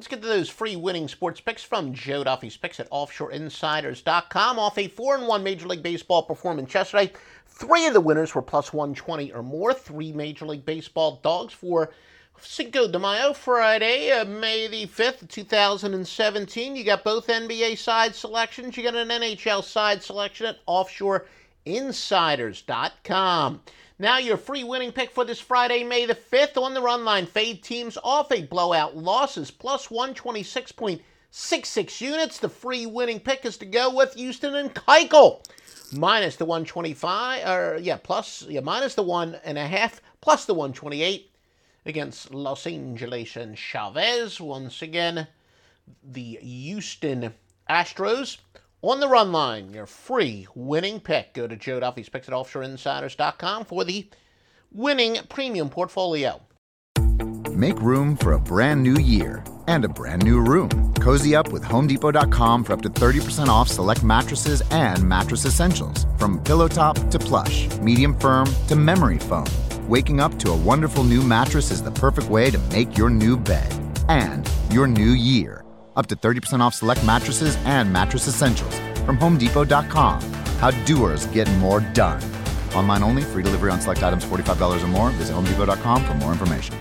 Let's get to those free winning sports picks from Joe Duffy's picks at offshoreinsiders.com. Off a 4 and 1 Major League Baseball performance yesterday, three of the winners were plus 120 or more. Three Major League Baseball dogs for Cinco de Mayo, Friday, uh, May the 5th, 2017. You got both NBA side selections. You got an NHL side selection at offshoreinsiders.com. Now, your free winning pick for this Friday, May the 5th, on the run line. Fade teams off a blowout losses, plus 126.66 units. The free winning pick is to go with Houston and Keuchel. Minus the 125, or yeah, plus, yeah, minus the one and a half, plus the 128 against Los Angeles and Chavez. Once again, the Houston Astros on the run line, your free winning pick. Go to Joe Duffy's picks at offshoreinsiders.com for the winning premium portfolio. Make room for a brand new year and a brand new room. Cozy up with HomeDepot.com for up to 30% off select mattresses and mattress essentials. From pillow top to plush, medium firm to memory foam. Waking up to a wonderful new mattress is the perfect way to make your new bed and your new year. Up to 30% off select mattresses and mattress essentials from HomeDepot.com. How doers get more done. Online only, free delivery on select items $45 or more. Visit HomeDepot.com for more information.